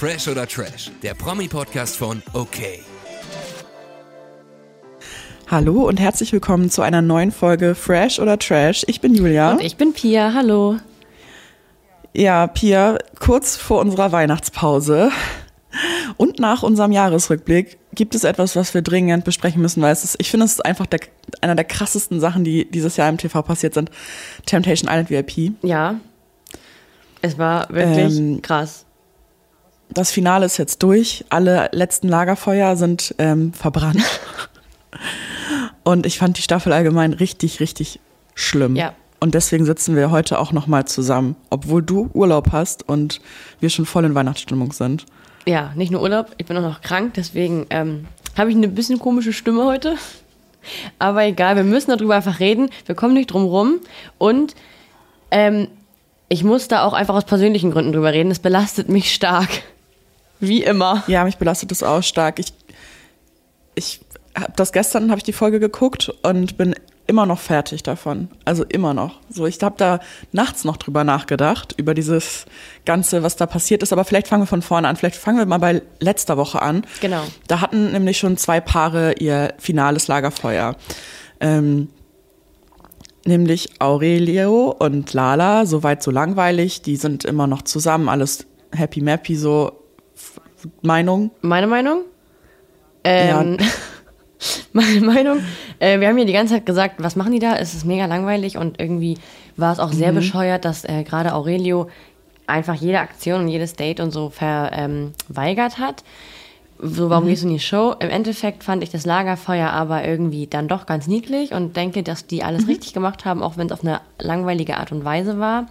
Fresh oder Trash, der Promi-Podcast von OK. Hallo und herzlich willkommen zu einer neuen Folge Fresh oder Trash. Ich bin Julia. Und ich bin Pia. Hallo. Ja, Pia, kurz vor unserer Weihnachtspause und nach unserem Jahresrückblick gibt es etwas, was wir dringend besprechen müssen, weil es ist, ich finde, es ist einfach der, einer der krassesten Sachen, die dieses Jahr im TV passiert sind. Temptation Island VIP. Ja. Es war wirklich ähm, krass. Das Finale ist jetzt durch. Alle letzten Lagerfeuer sind ähm, verbrannt. Und ich fand die Staffel allgemein richtig, richtig schlimm. Ja. Und deswegen sitzen wir heute auch nochmal zusammen, obwohl du Urlaub hast und wir schon voll in Weihnachtsstimmung sind. Ja, nicht nur Urlaub, ich bin auch noch krank, deswegen ähm, habe ich eine bisschen komische Stimme heute. Aber egal, wir müssen darüber einfach reden. Wir kommen nicht drum rum. Und ähm, ich muss da auch einfach aus persönlichen Gründen drüber reden. Es belastet mich stark. Wie immer. Ja, mich belastet es auch stark. Ich, ich habe das gestern, habe ich die Folge geguckt und bin immer noch fertig davon. Also immer noch. So, ich habe da nachts noch drüber nachgedacht, über dieses Ganze, was da passiert ist. Aber vielleicht fangen wir von vorne an. Vielleicht fangen wir mal bei letzter Woche an. Genau. Da hatten nämlich schon zwei Paare ihr finales Lagerfeuer. Ähm, nämlich Aurelio und Lala, soweit so langweilig. Die sind immer noch zusammen, alles happy mappy, so Meinung. Meine Meinung? Ähm, ja. meine Meinung. Äh, wir haben hier die ganze Zeit gesagt, was machen die da? Es ist mega langweilig und irgendwie war es auch sehr mhm. bescheuert, dass äh, gerade Aurelio einfach jede Aktion und jedes Date und so verweigert ähm, hat. So, warum mhm. gehst du in die Show? Im Endeffekt fand ich das Lagerfeuer aber irgendwie dann doch ganz niedlich und denke, dass die alles mhm. richtig gemacht haben, auch wenn es auf eine langweilige Art und Weise war.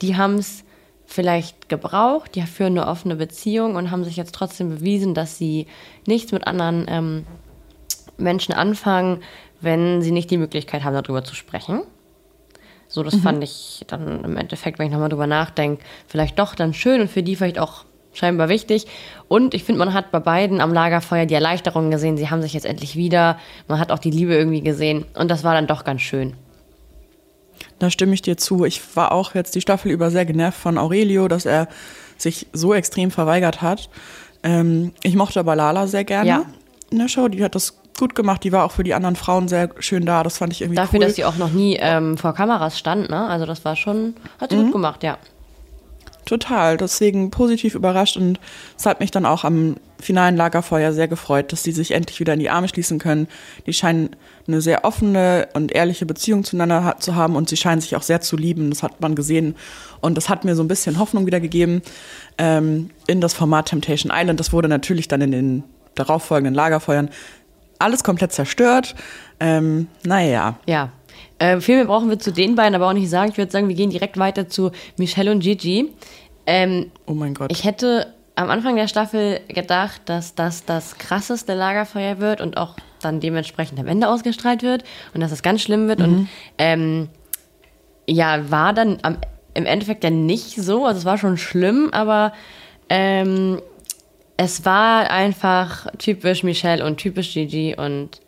Die haben es vielleicht gebraucht, die führen eine offene Beziehung und haben sich jetzt trotzdem bewiesen, dass sie nichts mit anderen ähm, Menschen anfangen, wenn sie nicht die Möglichkeit haben, darüber zu sprechen. So, das mhm. fand ich dann im Endeffekt, wenn ich nochmal drüber nachdenke, vielleicht doch dann schön und für die vielleicht auch scheinbar wichtig. Und ich finde, man hat bei beiden am Lagerfeuer die Erleichterung gesehen, sie haben sich jetzt endlich wieder. Man hat auch die Liebe irgendwie gesehen. Und das war dann doch ganz schön. Da stimme ich dir zu. Ich war auch jetzt die Staffel über sehr genervt von Aurelio, dass er sich so extrem verweigert hat. Ähm, ich mochte aber Lala sehr gerne ja. in der Show. Die hat das gut gemacht. Die war auch für die anderen Frauen sehr schön da. Das fand ich irgendwie Dafür, cool. dass sie auch noch nie ähm, vor Kameras stand, ne? Also das war schon, hat sie mhm. gut gemacht, ja. Total. Deswegen positiv überrascht und es hat mich dann auch am finalen Lagerfeuer sehr gefreut, dass die sich endlich wieder in die Arme schließen können. Die scheinen eine sehr offene und ehrliche Beziehung zueinander zu haben und sie scheinen sich auch sehr zu lieben. Das hat man gesehen und das hat mir so ein bisschen Hoffnung wieder gegeben ähm, in das Format Temptation Island. Das wurde natürlich dann in den darauffolgenden Lagerfeuern alles komplett zerstört. Ähm, naja. Ja. Äh, viel mehr brauchen wir zu den beiden aber auch nicht sagen. Ich würde sagen, wir gehen direkt weiter zu Michelle und Gigi. Ähm, oh mein Gott. Ich hätte am Anfang der Staffel gedacht, dass das das krasseste Lagerfeuer wird und auch dann dementsprechend am Ende ausgestrahlt wird und dass das ganz schlimm wird. Mhm. Und ähm, ja, war dann am, im Endeffekt ja nicht so. Also es war schon schlimm, aber ähm, es war einfach typisch Michelle und typisch Gigi und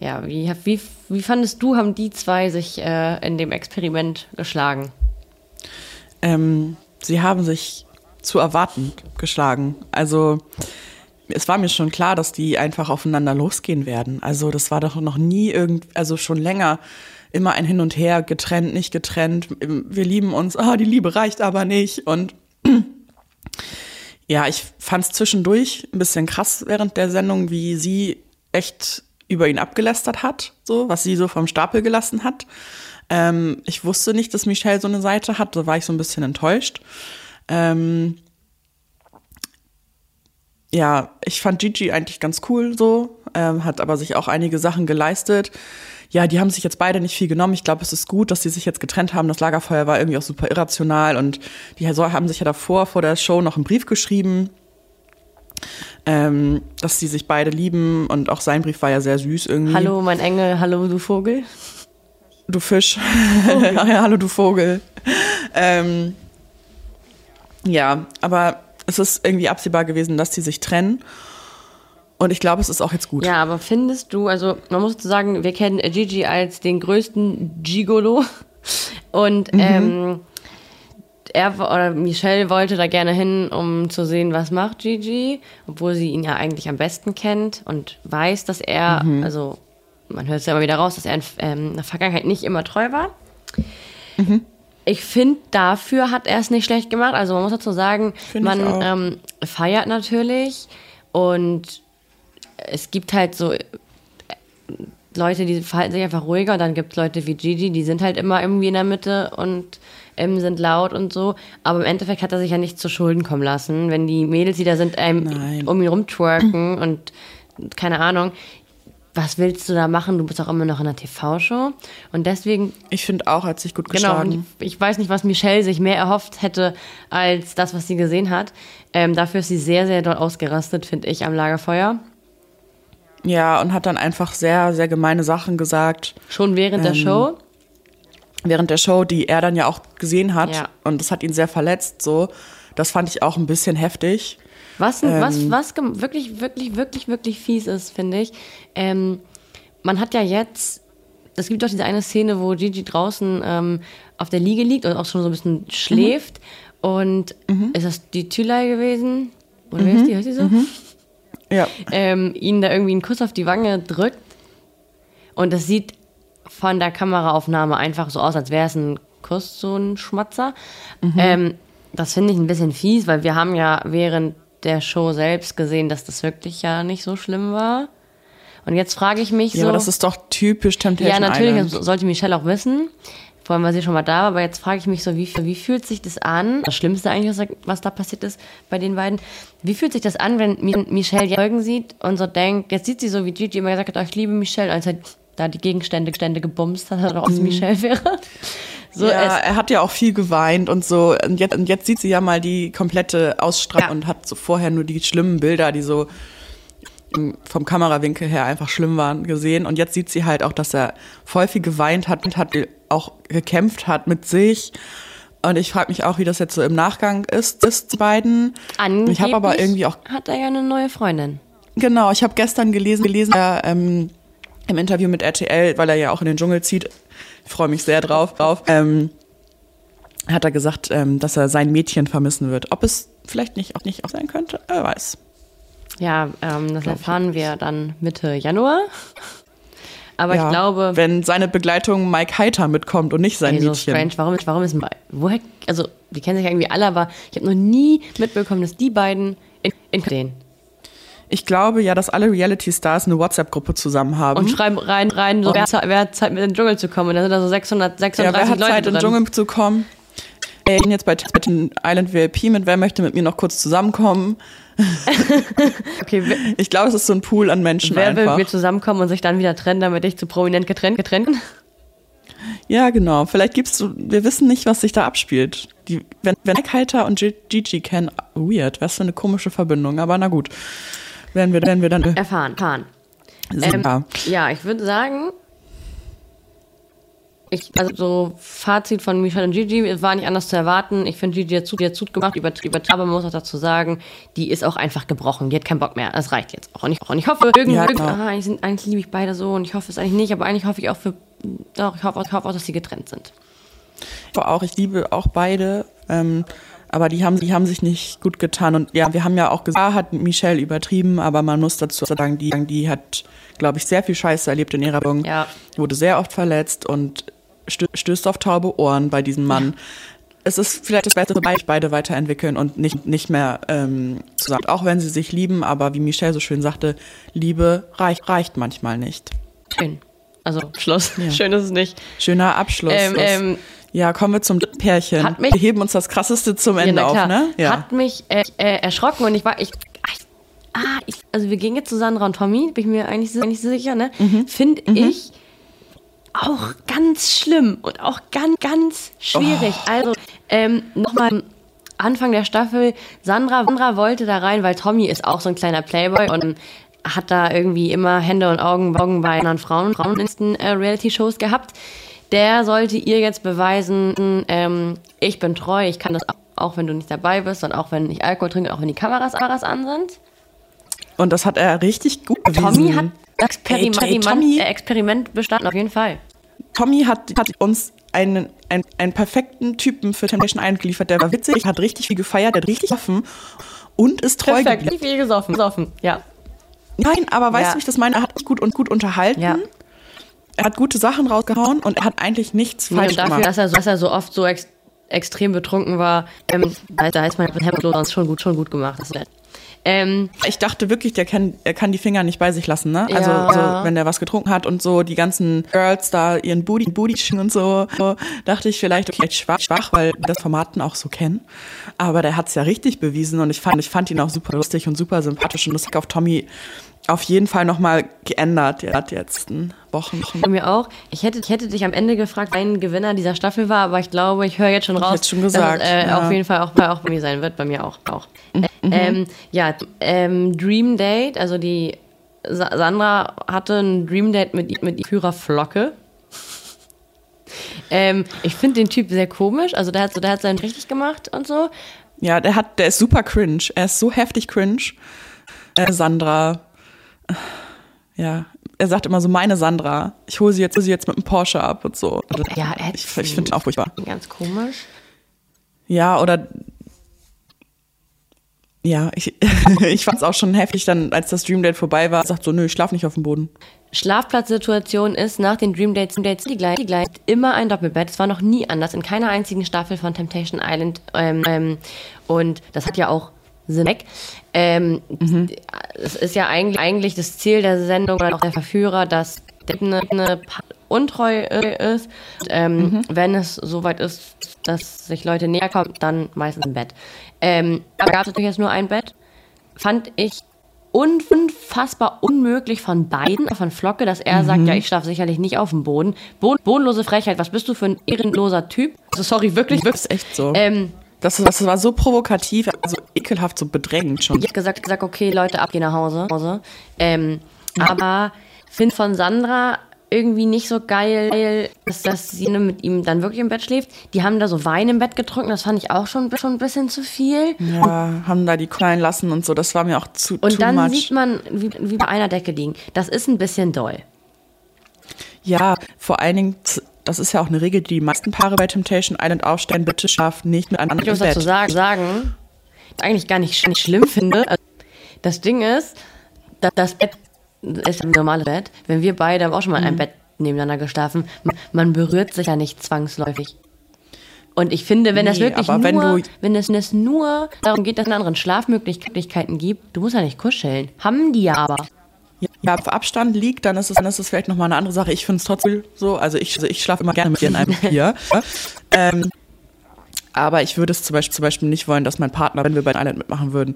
ja, wie, wie, wie fandest du, haben die zwei sich äh, in dem Experiment geschlagen? Ähm, sie haben sich zu erwarten geschlagen. Also es war mir schon klar, dass die einfach aufeinander losgehen werden. Also das war doch noch nie irgend, also schon länger immer ein Hin und Her, getrennt, nicht getrennt. Wir lieben uns, oh, die Liebe reicht aber nicht und ja, ich fand es zwischendurch ein bisschen krass während der Sendung, wie sie echt über ihn abgelästert hat, so, was sie so vom Stapel gelassen hat. Ähm, ich wusste nicht, dass Michelle so eine Seite hat, da war ich so ein bisschen enttäuscht. Ähm, ja, ich fand Gigi eigentlich ganz cool so, ähm, hat aber sich auch einige Sachen geleistet ja, die haben sich jetzt beide nicht viel genommen. Ich glaube, es ist gut, dass sie sich jetzt getrennt haben. Das Lagerfeuer war irgendwie auch super irrational und die haben sich ja davor, vor der Show, noch einen Brief geschrieben. Ähm, dass sie sich beide lieben und auch sein Brief war ja sehr süß irgendwie. Hallo, mein Engel, hallo, du Vogel. Du Fisch. ja, hallo, du Vogel. Ähm, ja, aber es ist irgendwie absehbar gewesen, dass sie sich trennen. Und ich glaube, es ist auch jetzt gut. Ja, aber findest du, also man muss sagen, wir kennen Gigi als den größten Gigolo. Und mhm. ähm, er oder Michelle wollte da gerne hin, um zu sehen, was macht Gigi, obwohl sie ihn ja eigentlich am besten kennt und weiß, dass er, mhm. also man hört es ja immer wieder raus, dass er in, ähm, in der Vergangenheit nicht immer treu war. Mhm. Ich finde, dafür hat er es nicht schlecht gemacht. Also man muss dazu sagen, find man ähm, feiert natürlich und es gibt halt so äh, Leute, die verhalten sich einfach ruhiger und dann gibt es Leute wie Gigi, die sind halt immer irgendwie in der Mitte und ähm, sind laut und so. Aber im Endeffekt hat er sich ja nicht zu Schulden kommen lassen. Wenn die Mädels, die da sind, ähm, um ihn rumtwerken und keine Ahnung, was willst du da machen? Du bist auch immer noch in einer TV-Show. Und deswegen. Ich finde auch, hat sich gut geschlagen. Genau, ich, ich, weiß nicht, was Michelle sich mehr erhofft hätte, als das, was sie gesehen hat. Ähm, dafür ist sie sehr, sehr doll ausgerastet, finde ich, am Lagerfeuer. Ja, und hat dann einfach sehr, sehr gemeine Sachen gesagt. Schon während ähm, der Show? Während der Show, die er dann ja auch gesehen hat. Ja. Und das hat ihn sehr verletzt, so. Das fand ich auch ein bisschen heftig. Was, ähm, was, was wirklich, wirklich, wirklich, wirklich fies ist, finde ich. Ähm, man hat ja jetzt, es gibt doch diese eine Szene, wo Gigi draußen ähm, auf der Liege liegt und auch schon so ein bisschen schläft. Mhm. Und mhm. ist das die Thülei gewesen? Oder mhm. wer ist die? Heißt die so? Mhm. Ja. Ähm, ihn da irgendwie einen Kuss auf die Wange drückt. Und das sieht von der Kameraaufnahme einfach so aus, als wäre es ein Kuss, so ein Schmatzer. Mhm. Ähm, das finde ich ein bisschen fies, weil wir haben ja während der Show selbst gesehen, dass das wirklich ja nicht so schlimm war. Und jetzt frage ich mich ja, so. Ja, das ist doch typisch Temptation Ja, natürlich, Island. das sollte Michelle auch wissen. Vor allem, weil sie schon mal da war. Aber jetzt frage ich mich so, wie, wie fühlt sich das an? Das Schlimmste eigentlich, was, was da passiert ist bei den beiden. Wie fühlt sich das an, wenn Michelle die Folgen sieht und so denkt, jetzt sieht sie so, wie Gigi immer gesagt hat, oh, ich liebe Michelle, als er da die Gegenstände Stände gebumst hat, es mhm. Michelle wäre. So, ja, er hat ja auch viel geweint und so. Und jetzt, und jetzt sieht sie ja mal die komplette Ausstrahlung ja. und hat so vorher nur die schlimmen Bilder, die so vom Kamerawinkel her einfach schlimm waren, gesehen. Und jetzt sieht sie halt auch, dass er voll viel geweint hat und hat auch gekämpft hat mit sich. Und ich frage mich auch, wie das jetzt so im Nachgang ist, ist beiden. Angeblich ich habe aber irgendwie auch hat er ja eine neue Freundin. Genau, ich habe gestern gelesen, gelesen, er, ähm, im Interview mit RTL, weil er ja auch in den Dschungel zieht, ich freue mich sehr drauf, drauf ähm, hat er gesagt, ähm, dass er sein Mädchen vermissen wird. Ob es vielleicht nicht auch nicht auch sein könnte, wer weiß. Ja, ähm, das Glaub erfahren wir dann Mitte Januar. Aber ja, ich glaube. Wenn seine Begleitung Mike Heiter mitkommt und nicht sein ey, so Mädchen. Strange. Warum, warum ist woher, also die kennen sich ja irgendwie alle, aber ich habe noch nie mitbekommen, dass die beiden in, in den ich glaube ja, dass alle Reality-Stars eine WhatsApp-Gruppe zusammen haben. Und schreiben rein, rein, so, wer, wer, hat Zeit, mit in den Dschungel zu kommen? Und da sind da so 636 ja, wer hat Leute Zeit, in den Dschungel zu kommen? Ich bin jetzt bei Tibetan Island VIP mit, wer möchte mit mir noch kurz zusammenkommen? okay, ich glaube, es ist so ein Pool an Menschen Wer einfach. will mit mir zusammenkommen und sich dann wieder trennen, damit ich zu prominent getrennt getrennt? Ja, genau. Vielleicht gibt's wir wissen nicht, was sich da abspielt. Die, wenn, wenn Heiter und Gigi kennen, weird, was für eine komische Verbindung, aber na gut werden wir, werden wir dann erfahren. erfahren. Ähm, ja, ich würde sagen, ich, also so Fazit von Michelle und Gigi, es war nicht anders zu erwarten. Ich finde, Gigi hat zu, gut gemacht, über, über aber man muss auch dazu sagen, die ist auch einfach gebrochen. Die hat keinen Bock mehr. Das reicht jetzt auch. Und ich, und ich hoffe, irgendwie, ja, genau. aha, eigentlich, eigentlich liebe ich beide so und ich hoffe es eigentlich nicht, aber eigentlich hoffe ich auch für, doch, ich hoffe, ich hoffe auch, dass sie getrennt sind. Ich auch, ich liebe auch beide. Ähm, aber die haben, die haben sich nicht gut getan. Und ja, wir haben ja auch gesagt, hat Michelle übertrieben, aber man muss dazu sagen, die, die hat, glaube ich, sehr viel Scheiße erlebt in ihrer Beziehung. Ja. Wurde sehr oft verletzt und stößt auf taube Ohren bei diesem Mann. Es ist vielleicht das Beste, wobei sich beide weiterentwickeln und nicht, nicht mehr ähm, zusammen. Auch wenn sie sich lieben, aber wie Michelle so schön sagte, Liebe reicht, reicht manchmal nicht. Schön. Also Schluss. Ja. Schön ist es nicht. Schöner Abschluss. Ähm, ähm, ja, kommen wir zum Pärchen. Mich, wir heben uns das Krasseste zum Ende ja, auf, ne? Ja. Hat mich äh, äh, erschrocken und ich war, ich, ah, ich, also wir gehen jetzt zu Sandra und Tommy, bin ich mir eigentlich, eigentlich sicher, ne? Mhm. Finde mhm. ich auch ganz schlimm und auch ganz, ganz schwierig. Oh. Also, ähm, nochmal Anfang der Staffel, Sandra, Sandra wollte da rein, weil Tommy ist auch so ein kleiner Playboy und hat da irgendwie immer Hände und Augen, Augen bei anderen Frauen, Frauen in äh, Reality-Shows gehabt der sollte ihr jetzt beweisen, ähm, ich bin treu, ich kann das auch, auch, wenn du nicht dabei bist und auch wenn ich Alkohol trinke, auch wenn die Kameras, Kameras an sind. Und das hat er richtig gut bewiesen. Tommy hat Experiment, ey, Tommy, äh, Experiment bestanden, auf jeden Fall. Tommy hat, hat uns einen einen, einen perfekten Typen für Temptation Island geliefert. Der war witzig, hat richtig viel gefeiert, der hat richtig offen und ist treu Perfekt, geblieben. viel gesoffen, gesoffen, ja. Nein, aber weißt Ja. du, wie ich das meine? Er hat sich gut und gut unterhalten. Ja. Er hat gute Sachen rausgehauen und er hat eigentlich nichts Nee, falsch und dafür, gemacht. dass er, so, dass er so oft so ex extrem betrunken war, ähm, da, da ist mein sonst schon gut, schon gut gemacht. Ähm, Ich dachte wirklich, der kann, er kann die Finger nicht bei sich lassen, ne? Also, Ja. so, wenn der was getrunken hat und so die ganzen Girls da ihren Booty, Booty und so, so, dachte ich vielleicht, okay, schwach, schwach, weil das Formaten auch so kennen. Aber der hat's ja richtig bewiesen und ich fand, ich fand ihn auch super lustig und super sympathisch und hat auf Tommy auf jeden Fall nochmal geändert, die letzten Wochen. Bei mir auch. Ich hätte, ich hätte dich am Ende gefragt, wer ein Gewinner dieser Staffel war, aber ich glaube, ich höre jetzt schon raus, jetzt schon gesagt, dass es äh, ja. auf jeden Fall auch, auch bei mir sein wird. Bei mir auch. auch. Äh, ähm, ja, ähm, Dream Date, also die Sa Sandra hatte ein Dream Date mit, mit Führer Flocke. ähm, ich finde den Typ sehr komisch, also der hat, so, der hat seinen richtig gemacht und so. Ja, der hat, der ist super cringe. Er ist so heftig cringe. Äh, Sandra, ja, er sagt immer so, meine Sandra, ich hole sie jetzt, hol sie jetzt mit dem Porsche ab und so. Ja, er ich, ich finde ihn auch furchtbar. Ganz komisch. Ja, oder ja, ich, ich fand es auch schon heftig, dann, als das Dream Date vorbei war, sagt so, nö, ich schlaf nicht auf dem Boden. Schlafplatzsituation ist nach den Dream Dates, Dates die gleich, die gleich immer ein Doppelbett. Es war noch nie anders in keiner einzigen Staffel von Temptation Island. Ähm, ähm, und das hat ja auch Sinn weg. Ähm, Es ist ja eigentlich, eigentlich das Ziel der Sendung oder auch der Verführer, dass eine, eine untreu ist. Und, ähm, Wenn es soweit ist, dass sich Leute näher kommen, dann meistens im Bett. Ähm, aber gab es natürlich jetzt nur ein Bett. Fand ich un unfassbar unmöglich von beiden, von Flocke, dass er sagt, ja, ich schlafe sicherlich nicht auf dem Boden. Bo bodenlose Frechheit, was bist du für ein ehrenloser Typ? Also sorry, wirklich, Das wirklich. ist echt so. Ähm, Das, das war so provokativ, also ekelhaft, so bedrängend schon. ich habe gesagt, gesagt, okay, Leute, ab, geh nach Hause. Ähm, aber finde von Sandra irgendwie nicht so geil, dass, dass sie mit ihm dann wirklich im Bett schläft. Die haben da so Wein im Bett getrunken, das fand ich auch schon, schon ein bisschen zu viel. Ja, haben da die kleinen lassen und so, das war mir auch zu Und dann much. sieht man, wie, wie bei einer Decke liegen. Das ist ein bisschen doll. Ja, vor allen Dingen, das ist ja auch eine Regel, die die meisten Paare bei Temptation Island aufstellen, bitte schlaf nicht mit einem Ich muss anderen dazu sagen, sagen was ich eigentlich gar nicht, nicht schlimm finde. Also, das Ding ist, dass das Bett ist ein normales Bett. Wenn wir beide haben auch schon mal in Mhm. einem Bett nebeneinander geschlafen, man, berührt sich ja nicht zwangsläufig. Und ich finde, wenn das Nee, wirklich aber nur, wenn wenn, du- es, wenn es nur darum geht, dass es anderen Schlafmöglichkeiten gibt, du musst ja nicht kuscheln. Haben die ja aber. Ja, auf Abstand liegt, dann ist es, dann ist es vielleicht nochmal eine andere Sache. Ich finde es trotzdem so, also ich, also ich schlafe immer gerne mit dir in einem Bier. ähm, aber ich würde es zum Beispiel, zum Beispiel nicht wollen, dass mein Partner, wenn wir bei Island mitmachen würden,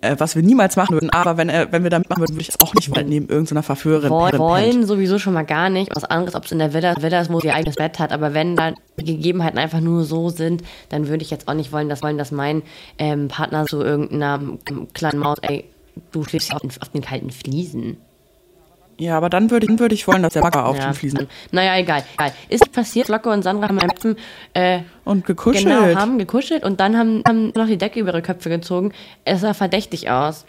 äh, was wir niemals machen würden, aber wenn, er, wenn wir da mitmachen würden, würde ich es auch nicht wollen, neben irgendeiner Verführerin. Wollen, wollen sowieso schon mal gar nicht. Was anderes, ob es in der Villa, Villa ist, wo sie ihr eigenes Bett hat. Aber wenn dann die Gegebenheiten einfach nur so sind, dann würde ich jetzt auch nicht wollen, dass, wollen, dass mein ähm, Partner so irgendeiner ähm, kleinen Maus, ey, du schläfst auf den, auf den kalten Fliesen. Ja, aber dann würde, dann würde ich wollen, dass der Bagger auf Ja. den Fliesen Naja, egal. egal. Ist passiert, Flocke und Sandra haben äh, und gekuschelt. genau, haben gekuschelt und dann haben, haben noch die Decke über ihre Köpfe gezogen. Es sah verdächtig aus.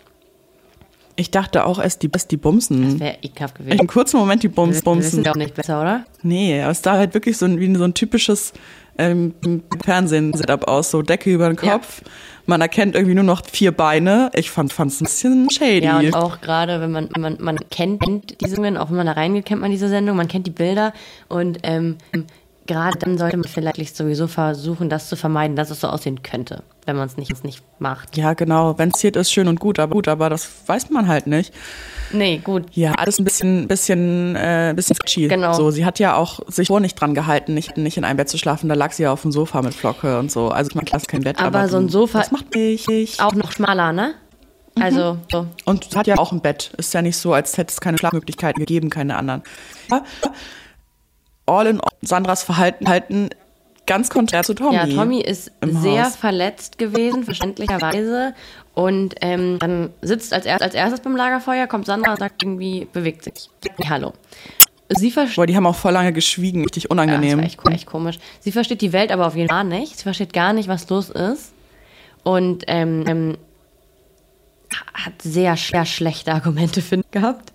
Ich dachte auch erst die, erst die Bumsen. Wäre ekelhaft gewesen. einem kurzen Moment die Bums, Bumsen. wissen ja auch nicht besser, oder? Nee, aber es sah halt wirklich so ein, wie so ein typisches ähm, Fernsehen-Setup aus. So Decke über den Ja. Man erkennt irgendwie nur noch vier Beine. Ich fand es ein bisschen shady. Ja, und auch gerade, wenn man, man, man kennt, diese Sendungen, auch wenn man da reingeht, kennt man diese Sendung, man kennt die Bilder und ähm, gerade dann sollte man vielleicht sowieso versuchen, das zu vermeiden, dass es so aussehen könnte, wenn man es nicht, nicht macht. Ja, genau. Wenn es hier ist, schön und gut, aber gut, aber das weiß man halt nicht. Nee, gut. Ja, alles ein bisschen, bisschen, äh, bisschen sketchy. Genau. So, sie hat ja auch sich vor nicht dran gehalten, nicht, nicht in einem Bett zu schlafen. Da lag sie ja auf dem Sofa mit Flocke und so. Also, ich meine, klar, ist kein Bett, Aber aber, so ein Sofa- Das macht mich. Auch noch schmaler, ne? Also, so. Und sie hat ja auch ein Bett. Ist ja nicht so, als hätte es keine Schlafmöglichkeiten gegeben, keine anderen. Ja, All in all, Sandras Verhalten halten ganz konträr zu Tommy. Ja, Tommy ist sehr Haus. verletzt gewesen, verständlicherweise. Und ähm, dann sitzt als, erst, als erstes beim Lagerfeuer, kommt Sandra und sagt irgendwie, bewegt sich. Hallo. Sie versteht. Boah, die haben auch voll lange geschwiegen, richtig Ja, das unangenehm. war echt, echt komisch. Sie versteht die Welt aber auf jeden Fall nicht. Sie versteht gar nicht, was los ist. Und ähm, ähm, hat sehr, sehr schlechte Argumente find, gehabt.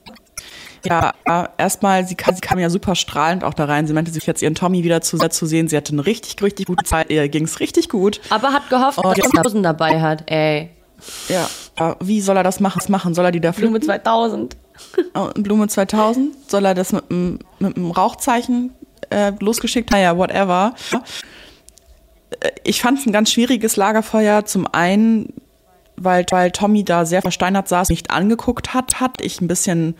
Ja, erstmal, sie kam, sie kam ja super strahlend auch da rein. Sie meinte sich jetzt ihren Tommy wieder zu, zu sehen. Sie hatte eine richtig, richtig gute Zeit. Ihr ging es richtig gut. Aber hat gehofft, Oh, dass er Hosen dabei hat, ey. Ja, aber wie soll er das machen? machen? Soll er die da Blume pflücken? 2000. Oh, Blume 2000? Soll er das mit einem mit einem Rauchzeichen äh, losgeschickt? Naja, whatever. Äh, Ich fand es ein ganz schwieriges Lagerfeuer. Zum einen, weil, weil Tommy da sehr versteinert saß, nicht angeguckt hat, hat ich ein bisschen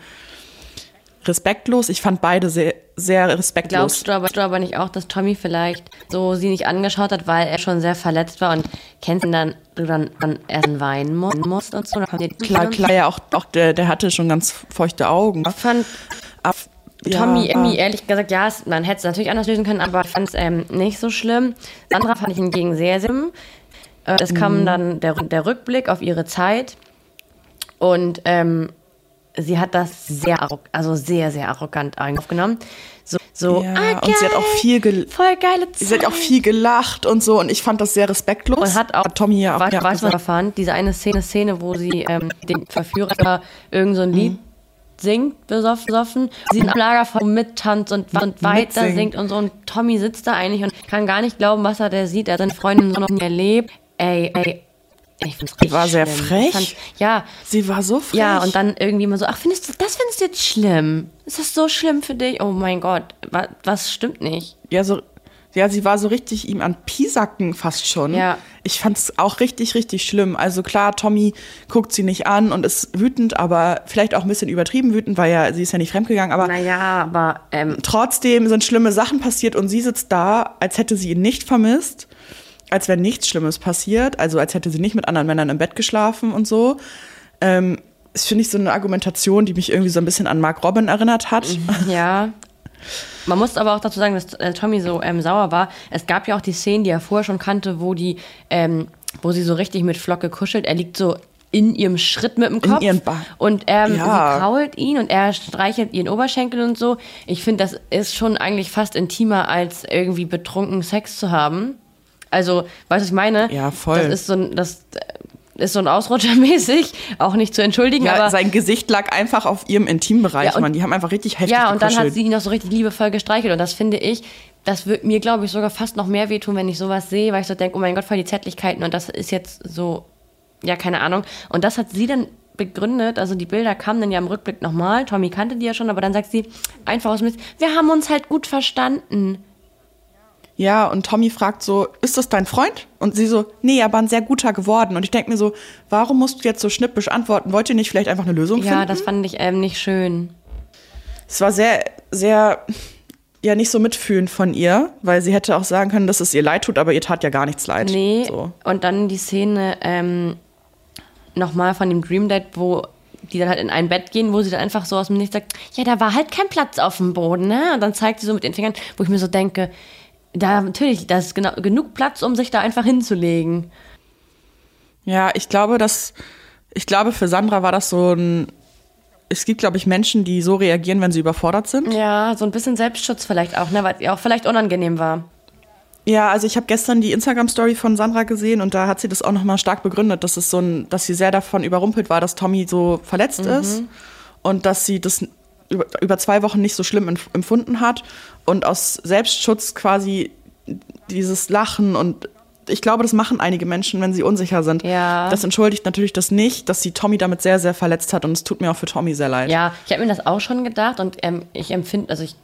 respektlos. Ich fand beide sehr, sehr respektlos. Glaubst du aber, du aber nicht auch, dass Tommy vielleicht so sie nicht angeschaut hat, weil er schon sehr verletzt war und kennst ihn dann, du dann, dann erst weinen mu- musst und so? Klar, klar, ja, auch, auch der, der hatte schon ganz feuchte Augen. Ich fand Ab, Tommy ja, irgendwie ehrlich gesagt, ja, man hätte es natürlich anders lösen können, aber ich fand es ähm, nicht so schlimm. Sandra fand ich hingegen sehr, sehr schlimm. Äh, es Mhm. kam dann der, der Rückblick auf ihre Zeit und ähm, sie hat das sehr, also sehr, sehr arrogant aufgenommen. So, so Ja, ah, und sie hat auch geil, viel gel- voll geile Zeit. Sie hat auch viel gelacht und so und ich fand das sehr respektlos. Und hat auch, Tommy ja auch weißt, weißt was fand? Diese eine Szene, Szene wo sie ähm, den Verführer irgend so ein Lied singt, besoffen, besoffen. Sie im Lagerfeuer mittanzt und, und weiter singt und so. Und Tommy sitzt da eigentlich und kann gar nicht glauben, was er da sieht. Er hat seine Freundin so noch nie erlebt. Ey, ey. Ich find's richtig war sehr schlimm. frech. Fand, ja, Sie war so frech. ja, und dann irgendwie immer so, ach, findest du, das findest du jetzt schlimm? Ist das so schlimm für dich? Oh mein Gott, was, was stimmt nicht? ja, so, ja, sie war so richtig ihm an Piesacken fast schon. Ja. Ich fand's auch richtig, richtig schlimm. Also klar, Tommy guckt sie nicht an und ist wütend, aber vielleicht auch ein bisschen übertrieben wütend, weil ja, sie ist ja nicht fremdgegangen, aber Naja, aber ähm, trotzdem sind schlimme Sachen passiert und sie sitzt da, als hätte sie ihn nicht vermisst, als wäre nichts Schlimmes passiert, also als hätte sie nicht mit anderen Männern im Bett geschlafen und so. Ähm, das finde ich so eine Argumentation, die mich irgendwie so ein bisschen an Mark Robin erinnert hat. Ja. Man muss aber auch dazu sagen, dass äh, Tommy so ähm, sauer war. Es gab ja auch die Szenen, die er vorher schon kannte, wo die, ähm, wo sie so richtig mit Flock gekuschelt. Er liegt so in ihrem Schritt mit dem Kopf Ba- und ähm, Ja. sie krault ihn und er streichelt ihren Oberschenkel und so. Ich finde, das ist schon eigentlich fast intimer, als irgendwie betrunken Sex zu haben. Also, weißt du, was ich meine? Ja, voll. Das ist so ein, das äh, ist so ein Ausrutscher mäßig, auch nicht zu entschuldigen, Ja, aber sein Gesicht lag einfach auf ihrem Intimbereich, Ja, und- Mann. Die haben einfach richtig heftig Ja, und dann hat gekuschelt. sie ihn auch so richtig liebevoll gestreichelt. Und das finde ich, das wird mir, glaube ich, sogar fast noch mehr wehtun, wenn ich sowas sehe, weil ich so denke, oh mein Gott, voll die Zärtlichkeiten. Und das ist jetzt so, ja, keine Ahnung. Und das hat sie dann begründet, also die Bilder kamen dann ja im Rückblick nochmal. Tommy kannte die ja schon, aber dann sagt sie einfach aus dem Nichts, wir haben uns halt gut verstanden. Ja, und Tommy fragt so, ist das dein Freund? Und sie so, nee, aber ein sehr guter geworden. Und ich denke mir so, warum musst du jetzt so schnippisch antworten? Wollt ihr nicht vielleicht einfach eine Lösung Ja, finden? das fand ich ähm, nicht schön. Es war sehr, sehr, ja, nicht so mitfühlend von ihr, weil sie hätte auch sagen können, dass es ihr leid tut, aber ihr tat ja gar nichts leid. Nee, So. und dann die Szene ähm, nochmal von dem Dream Date, wo die dann halt in ein Bett gehen, wo sie dann einfach so aus dem Nichts sagt, ja, da war halt kein Platz auf dem Boden, ne? Und dann zeigt sie so mit den Fingern, wo ich mir so denke, da natürlich, da ist genau, genug Platz, um sich da einfach hinzulegen. Ja, ich glaube, dass, ich glaube, für Sandra war das so ein, es gibt, glaube ich, Menschen, die so reagieren, wenn sie überfordert sind. Ja, so ein bisschen Selbstschutz vielleicht auch, ne? Weil es ihr auch vielleicht unangenehm war. Ja, also ich habe gestern die Instagram-Story von Sandra gesehen und da hat sie das auch nochmal stark begründet, dass es so ein, dass sie sehr davon überrumpelt war, dass Tommy so verletzt ist und dass sie das über, über zwei Wochen nicht so schlimm empf- empfunden hat und aus Selbstschutz quasi dieses Lachen und ich glaube, das machen einige Menschen, wenn sie unsicher sind. Ja. Das entschuldigt natürlich das nicht, dass sie Tommy damit sehr, sehr verletzt hat und es tut mir auch für Tommy sehr leid. Ja, ich habe mir das auch schon gedacht und ähm, ich empfinde, also ich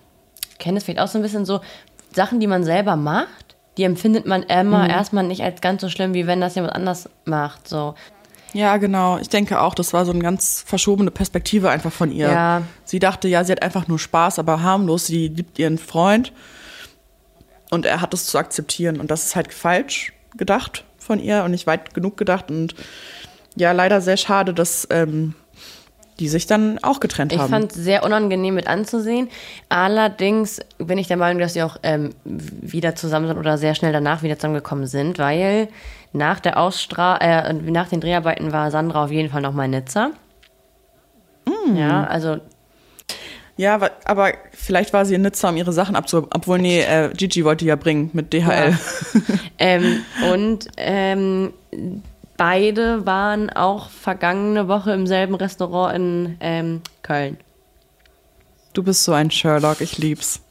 kenne es vielleicht auch so ein bisschen so, Sachen, die man selber macht, die empfindet man immer Mhm. erstmal nicht als ganz so schlimm, wie wenn das jemand anders macht. So. Ja, genau. Ich denke auch, das war so eine ganz verschobene Perspektive einfach von ihr. Ja. Sie dachte, ja, sie hat einfach nur Spaß, aber harmlos. Sie liebt ihren Freund und er hat es zu akzeptieren. Und das ist halt falsch gedacht von ihr und nicht weit genug gedacht. Und ja, leider sehr schade, dass ähm, die sich dann auch getrennt Ich haben. fand es sehr unangenehm mit anzusehen. Allerdings bin ich der Meinung, dass sie auch ähm, wieder zusammen sind oder sehr schnell danach wieder zusammengekommen sind, weil nach der Ausstra äh, nach den Dreharbeiten war Sandra auf jeden Fall noch mal in Nizza. Mm. Ja, also ja, aber vielleicht war sie in Nizza, um ihre Sachen abzu... Obwohl, nee, äh, Gigi wollte ja bringen mit DHL. ähm, und ähm, beide waren auch vergangene Woche im selben Restaurant in ähm, Köln. Du bist so ein Sherlock, ich lieb's.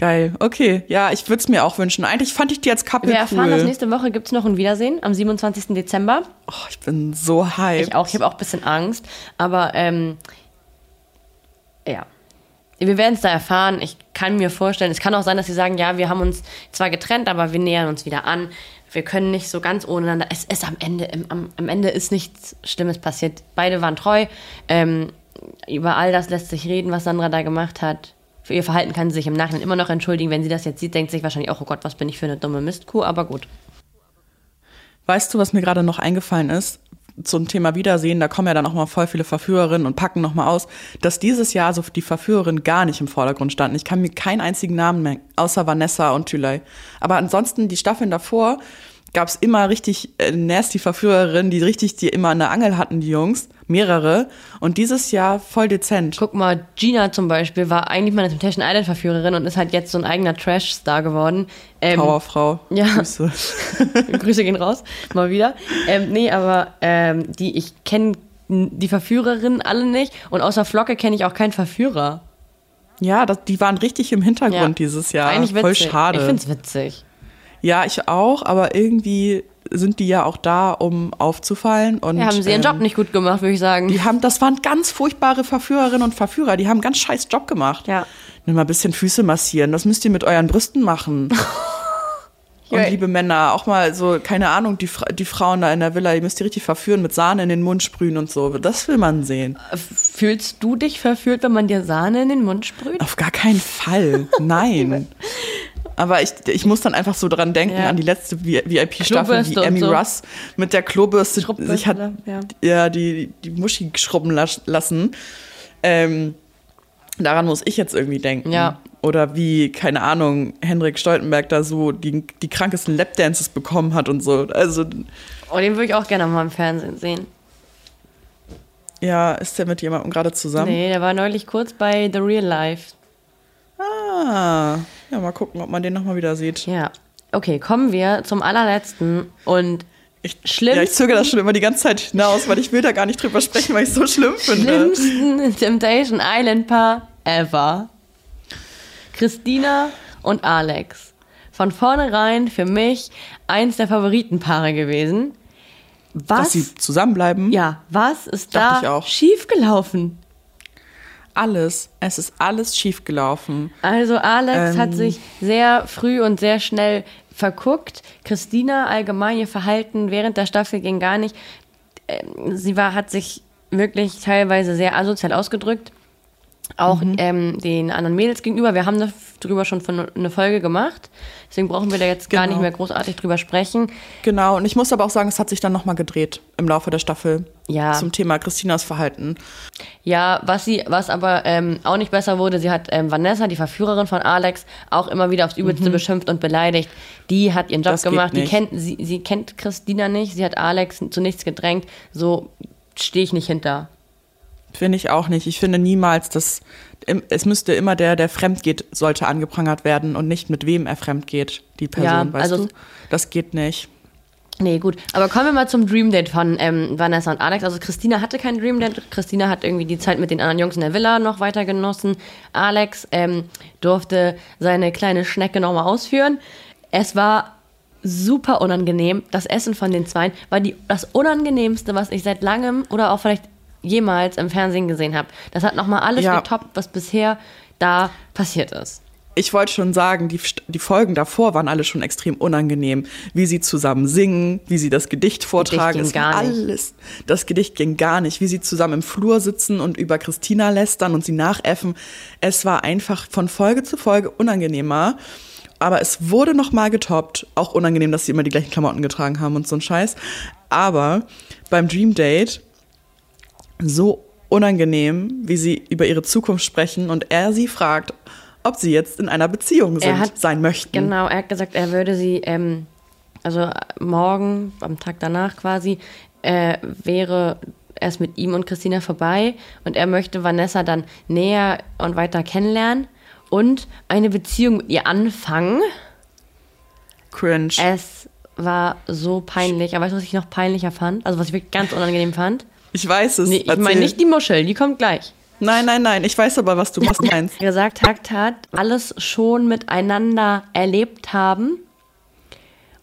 Geil, okay. Ja, ich würde es mir auch wünschen. Eigentlich fand ich die als Couple Wir erfahren, cool. dass nächste Woche gibt es noch ein Wiedersehen am 27. Dezember. oh, ich bin so hyped. Ich auch, ich habe auch ein bisschen Angst. Aber ähm, ja. Wir werden es da erfahren. Ich kann mir vorstellen, es kann auch sein, dass sie sagen, ja, wir haben uns zwar getrennt, aber wir nähern uns wieder an. Wir können nicht so ganz ohne einander. Es ist am Ende, im, am, am Ende ist nichts Schlimmes passiert. Beide waren treu. Ähm, über all das lässt sich reden, was Sandra da gemacht hat. Für ihr Verhalten kann sie sich im Nachhinein immer noch entschuldigen. Wenn sie das jetzt sieht, denkt sie sich wahrscheinlich auch, oh Gott, was bin ich für eine dumme Mistkuh, aber gut. Weißt du, was mir gerade noch eingefallen ist? Zum Thema Wiedersehen, da kommen ja dann auch mal voll viele Verführerinnen und packen noch mal aus, dass dieses Jahr so die Verführerinnen gar nicht im Vordergrund standen. Ich kann mir keinen einzigen Namen merken, außer Vanessa und Thülei. Aber ansonsten, die Staffeln davor, gab es immer richtig äh, nasty Verführerinnen, die richtig die immer eine Angel hatten, die Jungs. Mehrere. Und dieses Jahr voll dezent. Guck mal, Gina zum Beispiel war eigentlich mal eine Temptation Island Verführerin und ist halt jetzt so ein eigener Trash-Star geworden. Ähm, Powerfrau. ja. Grüße. Grüße gehen raus, mal wieder. Ähm, nee, aber ähm, die, ich kenne die Verführerinnen alle nicht und außer Flocke kenne ich auch keinen Verführer. Ja, das, die waren richtig im Hintergrund dieses Jahr. Eigentlich witzig. Voll schade. Ich find's witzig. Ja, ich auch, aber irgendwie sind die ja auch da, um aufzufallen. Und, Ja, haben sie ihren ähm, Job nicht gut gemacht, würde ich sagen. Die haben, das waren ganz furchtbare Verführerinnen und Verführer. Die haben einen ganz scheiß Job gemacht. Ja. Nimm mal ein bisschen Füße massieren. Das müsst ihr mit euren Brüsten machen. Und Ja. liebe Männer, auch mal so, keine Ahnung, die, die Frauen da in der Villa, die müsst ihr richtig verführen, mit Sahne in den Mund sprühen und so. Das will man sehen. Fühlst du dich verführt, wenn man dir Sahne in den Mund sprüht? Auf gar keinen Fall. Nein. Aber ich, ich muss dann einfach so dran denken, Ja. an die letzte VIP-Staffel, wie Emmy so. Russ mit der Klobürste sich hat ja. ja. die, die Muschi schrubben las- lassen. Ähm, daran muss ich jetzt irgendwie denken. Ja. Oder wie, keine Ahnung, Henrik Stoltenberg da so die, die krankesten Lapdances bekommen hat und so. Also, Oh, den würde ich auch gerne mal im Fernsehen sehen. ja, ist der mit jemandem gerade zusammen? Nee, der war neulich kurz bei The Real Life. Ah, ja, mal gucken, ob man den nochmal wieder sieht. Ja. Okay, kommen wir zum allerletzten und Ich, Schlimm- Ja, ich zögere das schon immer die ganze Zeit hinaus, weil ich will da gar nicht drüber sprechen, weil ich es so schlimm finde. schlimmsten Temptation Island Paar ever. Christina und Alex. Von vornherein für mich eins der Favoritenpaare gewesen. Dass Was? sie zusammenbleiben. Ja, was ist Dachte da schiefgelaufen? Alles. Es ist alles schiefgelaufen. Also Alex Ähm. hat sich sehr früh und sehr schnell verguckt. Christina allgemein ihr Verhalten während der Staffel ging gar nicht. Ähm, Sie war, hat sich wirklich teilweise sehr asozial ausgedrückt. Auch Mhm. ähm, den anderen Mädels gegenüber. Wir haben darüber schon von- eine Folge gemacht. Deswegen brauchen wir da jetzt gar Genau. nicht mehr großartig drüber sprechen. Genau. Und ich muss aber auch sagen, es hat sich dann nochmal gedreht im Laufe der Staffel. Ja. Zum Thema Christinas Verhalten. Ja, was sie, was aber ähm, auch nicht besser wurde, sie hat ähm, Vanessa, die Verführerin von Alex, auch immer wieder aufs Übelste beschimpft und beleidigt. Die hat ihren Job Mhm. Das gemacht. Die kennt, sie, sie kennt Christina nicht, sie hat Alex zu nichts gedrängt. So stehe ich nicht hinter. Finde ich auch nicht. Ich finde niemals, dass es müsste immer der, der fremd geht, sollte angeprangert werden und nicht mit wem er fremd geht, die Person, Ja, weißt also- du? Das geht nicht. Nee, gut. Aber kommen wir mal zum Dream Date von ähm, Vanessa und Alex. Also Christina hatte kein Dream Date. Christina hat irgendwie die Zeit mit den anderen Jungs in der Villa noch weiter genossen. Alex ähm, durfte seine kleine Schnecke nochmal ausführen. Es war super unangenehm. Das Essen von den Zweien war die, das Unangenehmste, was ich seit langem oder auch vielleicht jemals im Fernsehen gesehen habe. Das hat nochmal alles Ja. getoppt, was bisher da passiert ist. Ich wollte schon sagen, die, die Folgen davor waren alle schon extrem unangenehm. Wie sie zusammen singen, wie sie das Gedicht vortragen. ging es war gar nicht. alles. Das Gedicht ging gar nicht. Wie sie zusammen im Flur sitzen und über Christina lästern und sie nachäffen. Es war einfach von Folge zu Folge unangenehmer. Aber es wurde noch mal getoppt. Auch unangenehm, dass sie immer die gleichen Klamotten getragen haben und so ein Scheiß. Aber beim Dream Date so unangenehm, wie sie über ihre Zukunft sprechen und er sie fragt, ob sie jetzt in einer Beziehung sind, hat- sein möchten. Genau, er hat gesagt, er würde sie, ähm, also morgen, am Tag danach quasi, äh, wäre erst mit ihm und Christina vorbei und er möchte Vanessa dann näher und weiter kennenlernen und eine Beziehung mit ihr anfangen. Cringe. Es war so peinlich. Aber weißt du, was ich noch peinlicher fand? Also was ich wirklich ganz unangenehm fand? Ich weiß es. Nee, ich meine nicht die Muschel, die kommt gleich. Nein, nein, nein. Ich weiß aber, was du was meinst. gesagt hat, hat, alles schon miteinander erlebt haben.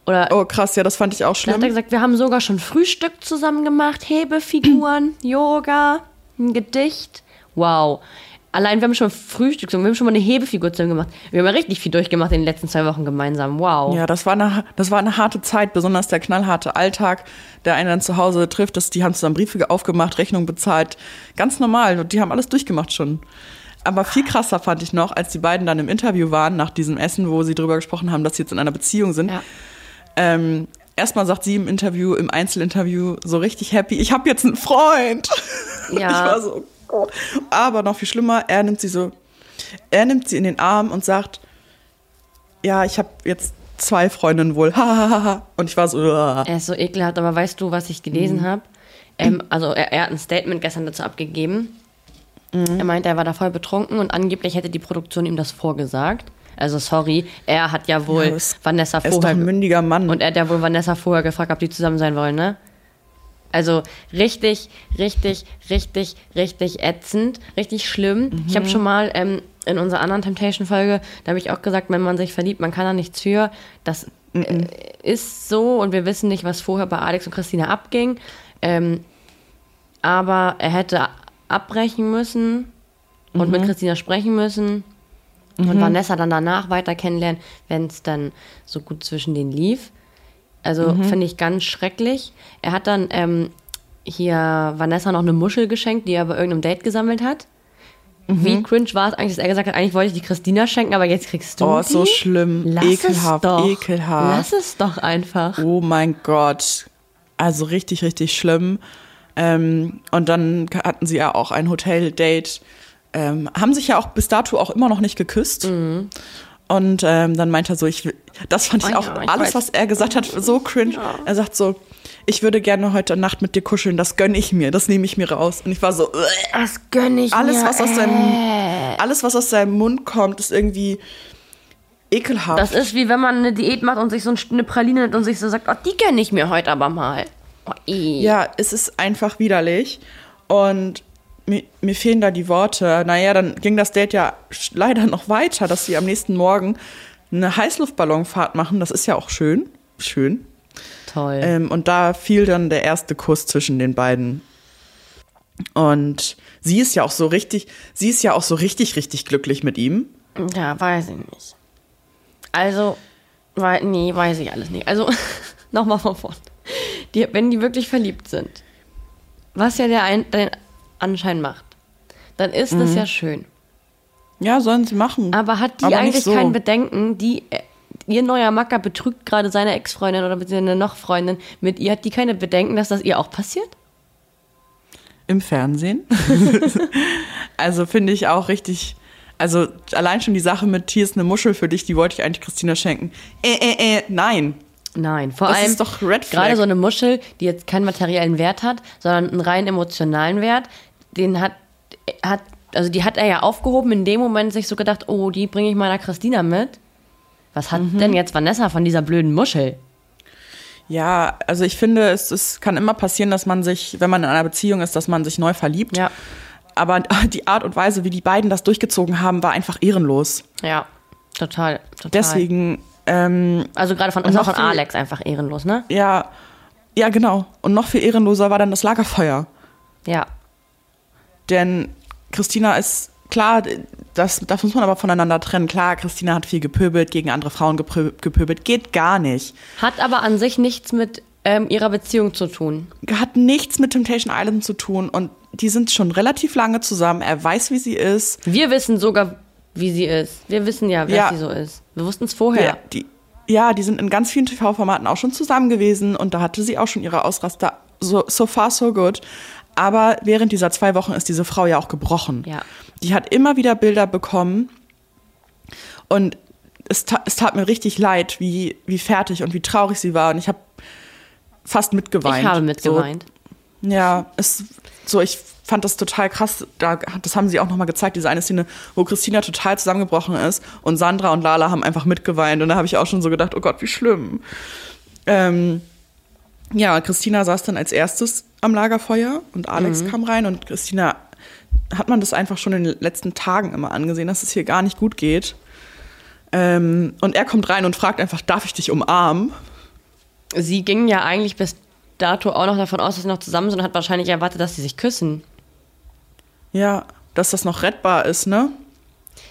Oder Oh, krass, ja, das fand ich auch da hat er schlimm. gesagt, wir haben sogar schon Frühstück zusammen gemacht, Hebefiguren, Yoga, ein Gedicht. Wow. Allein wir haben schon Frühstück, wir haben schon mal eine Hebefigur zusammen gemacht. Wir haben ja richtig viel durchgemacht in den letzten zwei Wochen gemeinsam. Wow. Ja, das war, eine, das war eine harte Zeit, besonders der knallharte Alltag, der einen dann zu Hause trifft. Das, die haben zusammen Briefe aufgemacht, Rechnungen bezahlt. Ganz normal. Und die haben alles durchgemacht schon. Aber viel krasser fand ich noch, als die beiden dann im Interview waren, nach diesem Essen, wo sie drüber gesprochen haben, dass sie jetzt in einer Beziehung sind. Ja. Ähm, erstmal sagt sie im Interview, im Einzelinterview, so richtig happy, ich habe jetzt einen Freund. Und Ja. Ich war so. Aber noch viel schlimmer, er nimmt sie so, er nimmt sie in den Arm und sagt, ja, ich habe jetzt zwei Freundinnen wohl. Und ich war so, "Uah." Er ist so ekelhaft, aber weißt du, was ich gelesen habe? Ähm, also er, er hat ein Statement gestern dazu abgegeben. Er meinte, er war da voll betrunken und angeblich hätte die Produktion ihm das vorgesagt. Also sorry, er hat ja wohl Ja, Vanessa er ist doch vorher ein mündiger Mann. und er hat ja wohl Vanessa vorher gefragt, ob die zusammen sein wollen, ne? Also richtig, richtig, richtig, richtig ätzend, richtig schlimm. Ich habe schon mal ähm, in unserer anderen Temptation-Folge, da habe ich auch gesagt, wenn man sich verliebt, man kann da nichts für. Das äh, ist so und wir wissen nicht, was vorher bei Alex und Christina abging. Ähm, aber er hätte abbrechen müssen und mit Christina sprechen müssen und Vanessa dann danach weiter kennenlernen, wenn es dann so gut zwischen denen lief. Also finde ich ganz schrecklich. Er hat dann ähm, hier Vanessa noch eine Muschel geschenkt, die er bei irgendeinem Date gesammelt hat. Wie cringe war es eigentlich, dass er gesagt hat, eigentlich wollte ich die Christina schenken, aber jetzt kriegst du Oh, die? so schlimm. Lass Ekelhaft, es doch. ekelhaft. Lass es doch einfach. Oh mein Gott. Also richtig, richtig schlimm. Ähm, und dann hatten sie ja auch ein Hotel-Date. Ähm, haben sich ja auch bis dato auch immer noch nicht geküsst. Und ähm, dann meinte er so, ich will, das fand ich Oh auch, ja, ich alles, weiß. was er gesagt hat, so cringe. Er sagt so, ich würde gerne heute Nacht mit dir kuscheln, das gönne ich mir, das nehme ich mir raus. Und ich war so. Das gönn ich alles, mir. was aus seinem, alles, was aus seinem Mund kommt, ist irgendwie ekelhaft. Das ist wie wenn man eine Diät macht und sich so eine Praline nimmt und sich so sagt, oh, die gönn ich mir heute aber mal. Oh. Ja, es ist einfach widerlich. Und mir, mir fehlen da die Worte. Naja, dann ging das Date ja leider noch weiter, dass sie am nächsten Morgen eine Heißluftballonfahrt machen. Das ist ja auch schön. Schön. Toll. Ähm, und da fiel dann der erste Kuss zwischen den beiden. Und sie ist ja auch so richtig, sie ist ja auch so richtig, richtig glücklich mit ihm. Ja, weiß ich nicht. Also, wei nee, weiß ich alles nicht. Also, nochmal von vorn. Die, wenn die wirklich verliebt sind, was ja der, ein, den Anschein macht, dann ist das ja schön. Ja, sollen sie machen. Aber hat die Aber eigentlich so. kein Bedenken, die, äh, ihr neuer Macker betrügt gerade seine Ex-Freundin oder beziehungsweise eine noch Freundin mit ihr, hat die keine Bedenken, dass das ihr auch passiert? Im Fernsehen. also finde ich auch richtig. Also allein schon die Sache mit hier ist eine Muschel für dich, die wollte ich eigentlich Christina schenken. Äh, äh, äh, nein. Nein, vor Das allem ist doch Red Flag. gerade so eine Muschel, die jetzt keinen materiellen Wert hat, sondern einen rein emotionalen Wert, den hat, hat also die hat er ja aufgehoben, in dem Moment sich so gedacht, oh, die bringe ich meiner Christina mit. Was hat Mhm. denn jetzt Vanessa von dieser blöden Muschel? Ja, also ich finde, es, es kann immer passieren, dass man sich, wenn man in einer Beziehung ist, dass man sich neu verliebt. Ja, Aber die Art und Weise, wie die beiden das durchgezogen haben, war einfach ehrenlos. ja, total, total. Deswegen, ähm, Also gerade von, noch von viel- Alex einfach ehrenlos, ne? ja, ja genau. Und noch viel ehrenloser war dann das Lagerfeuer. Ja. Denn Christina ist klar, das, das muss man aber voneinander trennen. Klar, Christina hat viel gepöbelt, gegen andere Frauen gepöbelt. Geht gar nicht. Hat aber an sich nichts mit ähm, ihrer Beziehung zu tun. Hat nichts mit Temptation Island zu tun. Und die sind schon relativ lange zusammen. Er weiß, wie sie ist. Wir wissen sogar, wie sie ist. Wir wissen ja, wer Ja. sie so ist. Wir wussten es vorher. Ja, die, ja, die sind in ganz vielen TV-Formaten auch schon zusammen gewesen. Und da hatte sie auch schon ihre Ausraster. So, so far, so good. Aber während dieser zwei Wochen ist diese Frau ja auch gebrochen. Ja. Die hat immer wieder Bilder bekommen. Und es, ta es tat mir richtig leid, wie, wie fertig und wie traurig sie war. Und ich habe fast mitgeweint. Ich habe mitgeweint. So, ja, es, so, ich fand das total krass. Da, das haben sie auch nochmal gezeigt, diese eine Szene, wo Christina total zusammengebrochen ist und Sandra und Lala haben einfach mitgeweint. Und da habe ich auch schon so gedacht, oh Gott, wie schlimm. Ähm, ja, Christina saß dann als erstes am Lagerfeuer und Alex kam rein und Christina hat man das einfach schon in den letzten Tagen immer angesehen, dass es hier gar nicht gut geht. Ähm, und er kommt rein und fragt einfach, darf ich dich umarmen? Sie ging ja eigentlich bis dato auch noch davon aus, dass sie noch zusammen sind und hat wahrscheinlich erwartet, dass sie sich küssen. Ja, dass das noch rettbar ist, ne?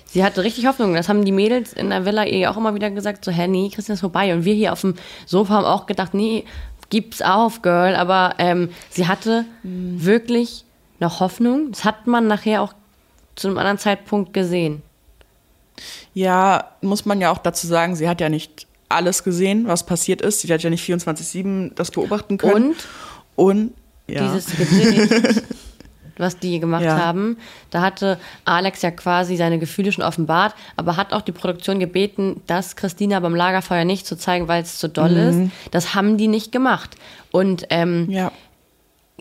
Sie hatte richtig Hoffnung. Das haben die Mädels in der Villa ihr auch immer wieder gesagt, so, hä, nee, Christian ist vorbei. Und wir hier auf dem Sofa haben auch gedacht, nee, gib's auf, Girl. Aber ähm, sie hatte mhm. wirklich noch Hoffnung. Das hat man nachher auch zu einem anderen Zeitpunkt gesehen. Ja, muss man ja auch dazu sagen, sie hat ja nicht alles gesehen, was passiert ist. Sie hat ja nicht 24-7 das beobachten können. Und? Und ja. dieses Gedicht, was die gemacht ja. haben, da hatte Alex ja quasi seine Gefühle schon offenbart, aber hat auch die Produktion gebeten, das Christina beim Lagerfeuer nicht zu zeigen, weil es zu doll mhm. ist. Das haben die nicht gemacht. Und ähm, ja.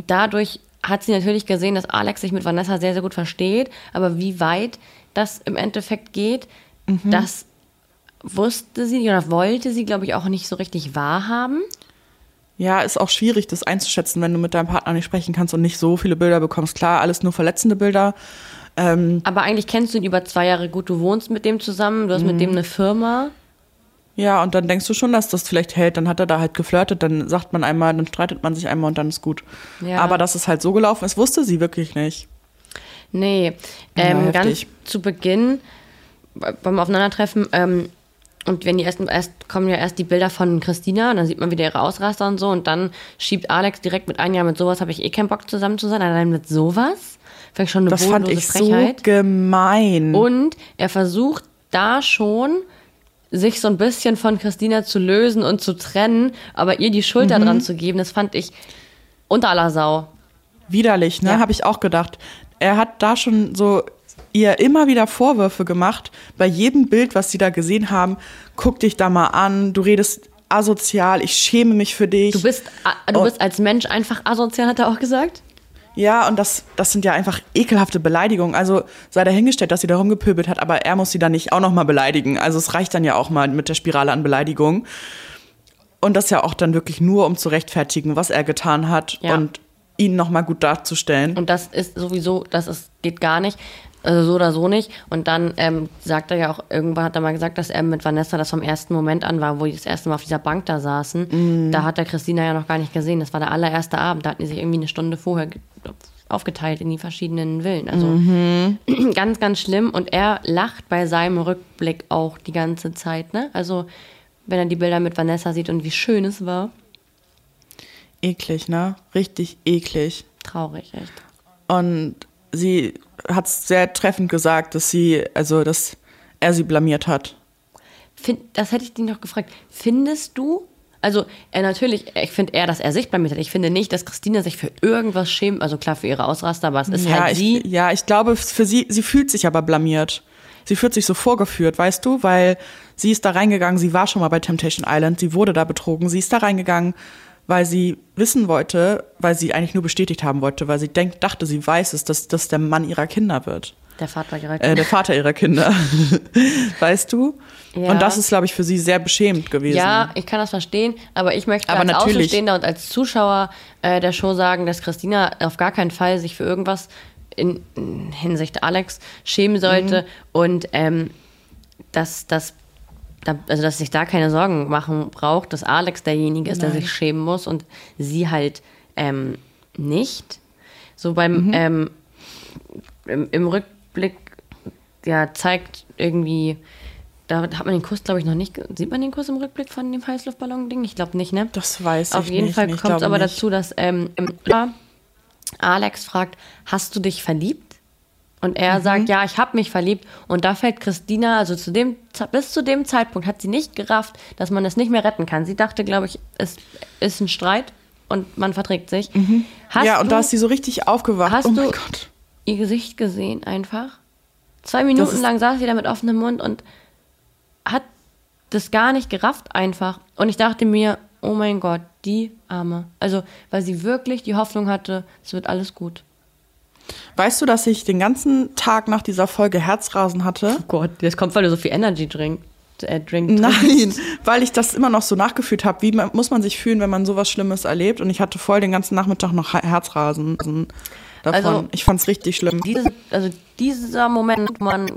dadurch hat sie natürlich gesehen, dass Alex sich mit Vanessa sehr, sehr gut versteht, aber wie weit das im Endeffekt geht, mhm. das wusste sie oder wollte sie, glaube ich, auch nicht so richtig wahrhaben. Ja, ist auch schwierig, das einzuschätzen, wenn du mit deinem Partner nicht sprechen kannst und nicht so viele Bilder bekommst. Klar, alles nur verletzende Bilder. Ähm, Aber eigentlich kennst du ihn über zwei Jahre gut. Du wohnst mit dem zusammen, du hast mit dem mhm. eine Firma. Ja, und dann denkst du schon, dass das vielleicht hält. Dann hat er da halt geflirtet, dann sagt man einmal, dann streitet man sich einmal und dann ist gut. Ja. Aber dass es halt so gelaufen ist, wusste sie wirklich nicht. Nee, ähm, ja, ganz zu Beginn beim Aufeinandertreffen ähm, und wenn die erst, erst kommen ja erst die Bilder von Christina, und dann sieht man wieder ihre Ausraster und so. Und dann schiebt Alex direkt mit ein, ja, mit sowas habe ich eh keinen Bock zusammen zu sein. Allein mit sowas. Fängt schon eine das fand ich Frechheit. so gemein. Und er versucht da schon, sich so ein bisschen von Christina zu lösen und zu trennen, aber ihr die Schulter mhm. dran zu geben, das fand ich unter aller Sau. Widerlich, ne? Ja. Habe ich auch gedacht. Er hat da schon so ihr immer wieder Vorwürfe gemacht, bei jedem Bild, was sie da gesehen haben, guck dich da mal an, du redest asozial, ich schäme mich für dich. Du bist, du bist als Mensch einfach asozial, hat er auch gesagt? Ja, und das, das sind ja einfach ekelhafte Beleidigungen. Also sei dahingestellt, dass sie da rumgepöbelt hat, aber er muss sie dann nicht auch nochmal beleidigen. Also es reicht dann ja auch mal mit der Spirale an Beleidigungen. Und das ja auch dann wirklich nur, um zu rechtfertigen, was er getan hat ja. und ihn nochmal gut darzustellen. Und das ist sowieso, das ist, geht gar nicht. Also so oder so nicht. Und dann ähm, sagt er ja auch, irgendwann hat er mal gesagt, dass er mit Vanessa das vom ersten Moment an war, wo die das erste Mal auf dieser Bank da saßen. Mhm. Da hat er Christina ja noch gar nicht gesehen. Das war der allererste Abend. Da hatten die sich irgendwie eine Stunde vorher aufgeteilt in die verschiedenen Villen. Also mhm. ganz, ganz schlimm. Und er lacht bei seinem Rückblick auch die ganze Zeit. Ne? Also wenn er die Bilder mit Vanessa sieht und wie schön es war. Eklig, ne? Richtig eklig. Traurig, echt. Und sie hat es sehr treffend gesagt, dass sie, also dass er sie blamiert hat. Find, das hätte ich dich noch gefragt. Findest du, also er natürlich, ich finde eher, dass er sich blamiert hat. Ich finde nicht, dass Christina sich für irgendwas schämt. Also klar für ihre Ausraster, aber es ist ja, halt ich, sie. Ja, ich glaube, für sie, sie fühlt sich aber blamiert. Sie fühlt sich so vorgeführt, weißt du, weil sie ist da reingegangen, sie war schon mal bei Temptation Island, sie wurde da betrogen, sie ist da reingegangen weil sie wissen wollte, weil sie eigentlich nur bestätigt haben wollte, weil sie denkt, dachte, sie weiß es, dass das der Mann ihrer Kinder wird. Der Vater ihrer Kinder. Äh, der Vater ihrer Kinder. weißt du? Ja. Und das ist, glaube ich, für sie sehr beschämend gewesen. Ja, ich kann das verstehen, aber ich möchte aber als natürlich. Außenstehender und als Zuschauer äh, der Show sagen, dass Christina auf gar keinen Fall sich für irgendwas in, in Hinsicht Alex schämen sollte mhm. und ähm, dass das da, also dass sich da keine Sorgen machen braucht, dass Alex derjenige ist, Nein. der sich schämen muss und sie halt ähm, nicht. So beim mhm. ähm, im, im, Rückblick, ja, zeigt irgendwie, da hat man den Kuss, glaube ich, noch nicht. Sieht man den Kuss im Rückblick von dem Heißluftballon-Ding? Ich glaube nicht, ne? Das weiß Auf ich nicht. Auf jeden Fall kommt es aber nicht. dazu, dass ähm, Alex fragt, hast du dich verliebt? Und er mhm. sagt, ja, ich habe mich verliebt. Und da fällt Christina, also zu dem, bis zu dem Zeitpunkt hat sie nicht gerafft, dass man es nicht mehr retten kann. Sie dachte, glaube ich, es ist ein Streit und man verträgt sich. Mhm. ja, und du, da ist sie so richtig aufgewacht. Hast oh du Gott. ihr Gesicht gesehen einfach? Zwei Minuten lang saß sie da mit offenem Mund und hat das gar nicht gerafft einfach. Und ich dachte mir, oh mein Gott, die Arme. Also, weil sie wirklich die Hoffnung hatte, es wird alles gut. Weißt du, dass ich den ganzen Tag nach dieser Folge Herzrasen hatte? Oh Gott, das kommt, weil du so viel Energy drink, äh, drink Nein, weil ich das immer noch so nachgefühlt habe. Wie muss man sich fühlen, wenn man sowas Schlimmes erlebt? Und ich hatte voll den ganzen Nachmittag noch Herzrasen. davon. Also, ich fand's richtig schlimm. Diese, also dieser Moment, wo man